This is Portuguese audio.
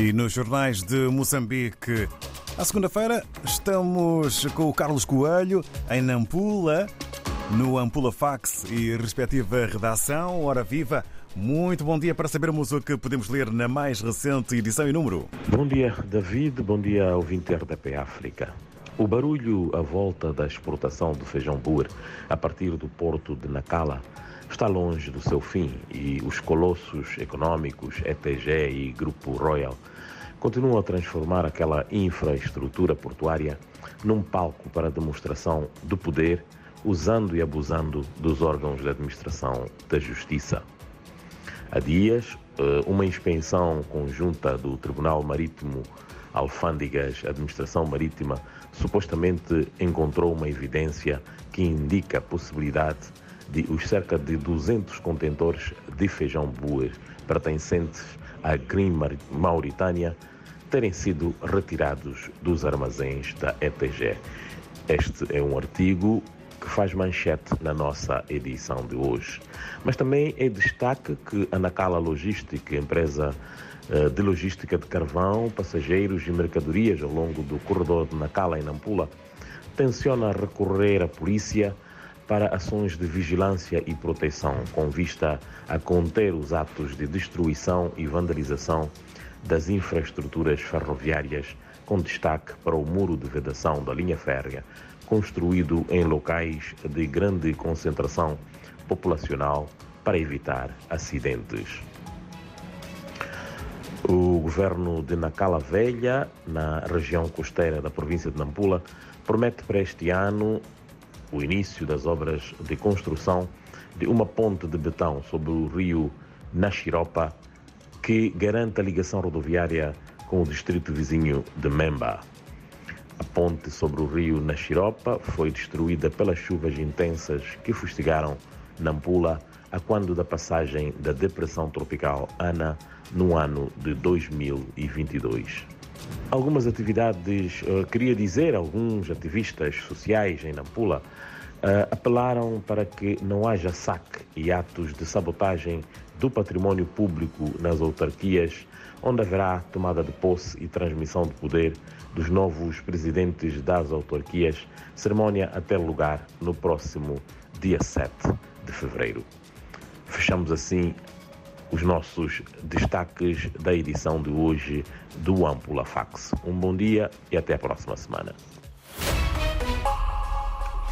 E nos jornais de Moçambique, à segunda-feira, estamos com o Carlos Coelho em Nampula, no Ampula Fax e respectiva redação. Hora viva! Muito bom dia para sabermos o que podemos ler na mais recente edição e número. Bom dia, David. Bom dia ao Vinter da P África. O barulho à volta da exportação do feijão boer a partir do porto de Nacala está longe do seu fim e os colossos econômicos ETG e Grupo Royal continuam a transformar aquela infraestrutura portuária num palco para demonstração do poder, usando e abusando dos órgãos de administração da justiça. Há dias, eh, uma inspeção conjunta do Tribunal Marítimo Alfândegas Administração Marítima supostamente encontrou uma evidência que indica a possibilidade de os cerca de 200 contentores de feijão buer pertencentes à Green Mauritânia terem sido retirados dos armazéns da ETG. Este é um artigo que faz manchete na nossa edição de hoje. Mas também é destaque que a Nacala Logística, empresa eh, de logística de carvão, passageiros e mercadorias ao longo do corredor de Nacala em Nampula, tenciona recorrer à polícia para ações de vigilância e proteção, com vista a conter os atos de destruição e vandalização das infraestruturas ferroviárias, com destaque para o muro de vedação da linha férrea, construído em locais de grande concentração populacional para evitar acidentes. O governo de Nacala Velha, na região costeira da província de Nampula, promete para este ano o início das obras de construção de uma ponte de betão sobre o rio Naxiropa que garante a ligação rodoviária com o distrito vizinho de Memba. A ponte sobre o rio Naxiropa foi destruída pelas chuvas intensas que fustigaram Nampula a quando da passagem da depressão tropical Ana no ano de 2022. Algumas atividades, uh, queria dizer, alguns ativistas sociais em Nampula uh, apelaram para que não haja saque e atos de sabotagem do património público nas autarquias, onde haverá tomada de posse e transmissão de poder dos novos presidentes das autarquias, cerimónia a ter lugar no próximo dia 7 de fevereiro. Fechamos assim os nossos destaques da edição de hoje do Ampula Fax. Um bom dia e até a próxima semana.